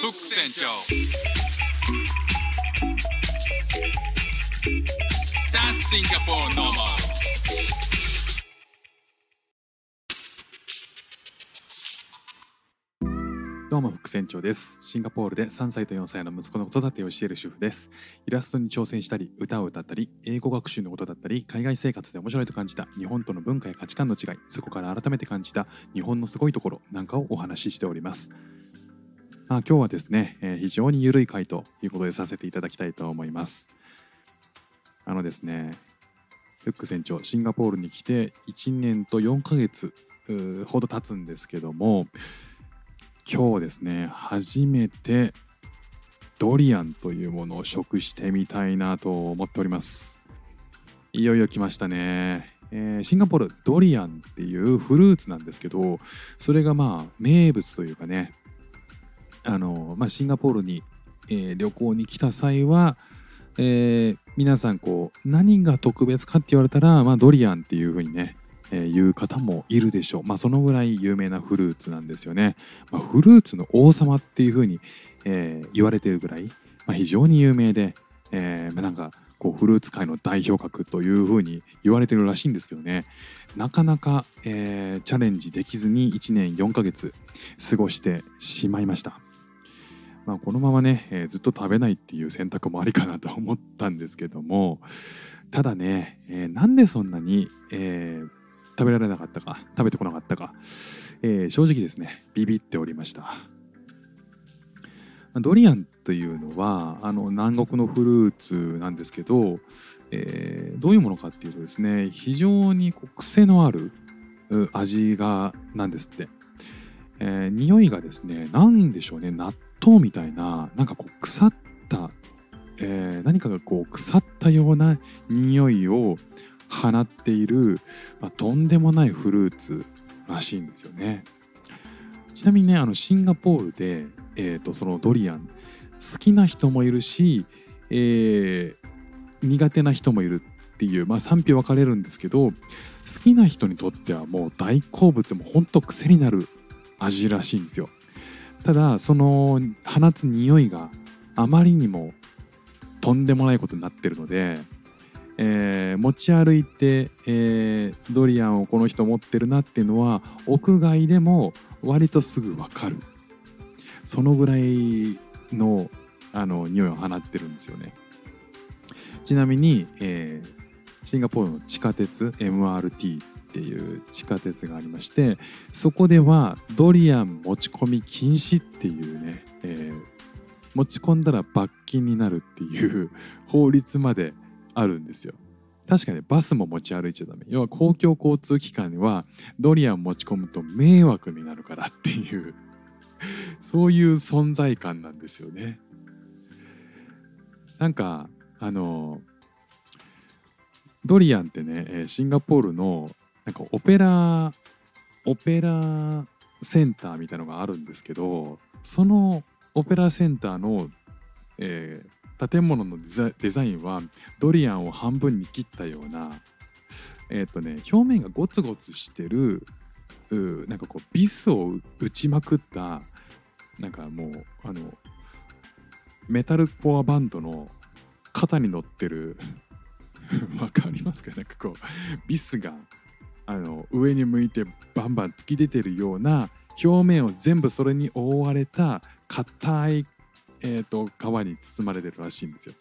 フック船長どうも副船長です。シンガポールで3歳と4歳の息子の子育てをしている主婦です。イラストに挑戦したり歌を歌ったり英語学習のことだったり海外生活で面白いと感じた日本との文化や価値観の違いそこから改めて感じた日本のすごいところなんかをお話ししております。まあ、今日はですね、えー非常に緩い回ということでさせていただきたいと思います。あのですねフック船長シンガポールに来て1年と4ヶ月ほど経つんですけども今日ですね初めてドリアンというものを食してみたいなと思っております。いよいよ来ましたね、えーシンガポールドリアンっていうフルーツなんですけどそれがまあ名物というかねあの、まあ、シンガポールに、えー旅行に来た際は、えー皆さんこう何が特別かって言われたら、まあ、ドリアンっていう風にね、えー言う方もいるでしょう。まあ、そのぐらい有名なフルーツなんですよね。まあ、フルーツの王様っていう風に、えー言われてるぐらい、まあ、非常に有名で、えーまなんかこうフルーツ界の代表格という風に言われてるらしいんですけどねなかなか、えーチャレンジできずに1年4ヶ月過ごしてしまいました。まあ、このままね、えーずっと食べないっていう選択もありかなと思ったんですけどもただね、えーなんでそんなに、えー食べられなかったか食べてこなかったか、えー正直ですねビビっておりました。ドリアンというのはあの南国のフルーツなんですけど、えーどういうものかっていうとですね非常にこう癖のある味がなんですって、えー匂いがですね何でしょうね納豆みたいななんかこう腐った、えー何かがこう腐ったような匂いを放っている、まあ、とんでもないフルーツらしいんですよね。ちなみにねあのシンガポールで、えー、とそのドリアン好きな人もいるし、えー苦手な人もいるっていう、まあ、賛否分かれるんですけど好きな人にとってはもう大好物もほんと癖になる味らしいんですよ。ただその放つ匂いがあまりにもとんでもないことになってるので、えー持ち歩いて、えードリアンをこの人持ってるなっていうのは屋外でも割とすぐ分かる。そのぐらいのあの匂いを放ってるんですよね。ちなみに、えーシンガポールの地下鉄 MRT っていう地下鉄がありましてそこではドリアン持ち込み禁止っていうね、えー持ち込んだら罰金になるっていう法律まであるんですよ。確かにバスも持ち歩いちゃダメ。要は公共交通機関にはドリアン持ち込むと迷惑になるからっていう そういう存在感なんですよね。なんかあのドリアンってねシンガポールのなんかオペラオペラセンターみたいのがあるんですけどそのオペラセンターの、えー建物のデザインはドリアンを半分に切ったようなえっ、とね表面がゴツゴツしてるうなんかこうビスを打ちまくったなんかもうあのメタルコアバンドの肩に乗ってる わかりますか？なんかこうビスがあの上に向いてバンバン突き出てるような表面を全部それに覆われた硬い、えー、と皮に包まれてるらしいんですよ。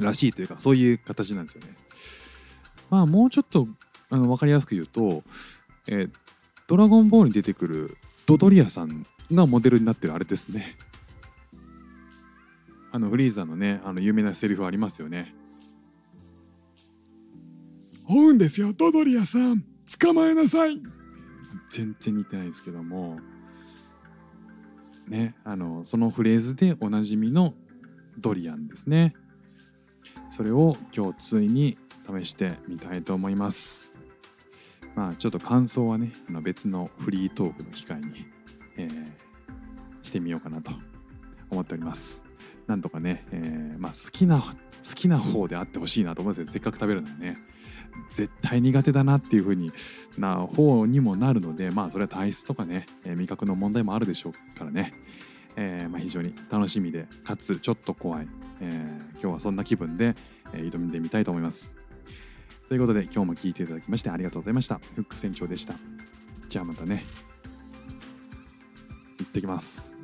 らしいというかそういう形なんですよね。まあもうちょっとあの分かりやすく言うと、えードラゴンボールに出てくるドドリアさんがモデルになってるあれですね。あのフリーザのねあの有名なセリフありますよね。追うんですよ。ドドリアさん捕まえなさい。全然似てないですけども。ねあのそのフレーズでおなじみのドリアンですね。それを今日ついに試してみたいと思います。まあちょっと感想はねあの別のフリートークの機会に、えーしてみようかなと思っております。なんとかね、えーまあ、好きな好きな方であってほしいなと思うんですよ。せっかく食べるのにね。絶対苦手だなっていう風にな方にもなるのでまあそれは体質とかね、えー味覚の問題もあるでしょうからね、えーまあ、非常に楽しみでかつちょっと怖い、え今日はそんな気分で、え挑んでみたいと思います。ということで今日も聞いていただきましてありがとうございました。フック船長でした。じゃあまたね。行ってきます。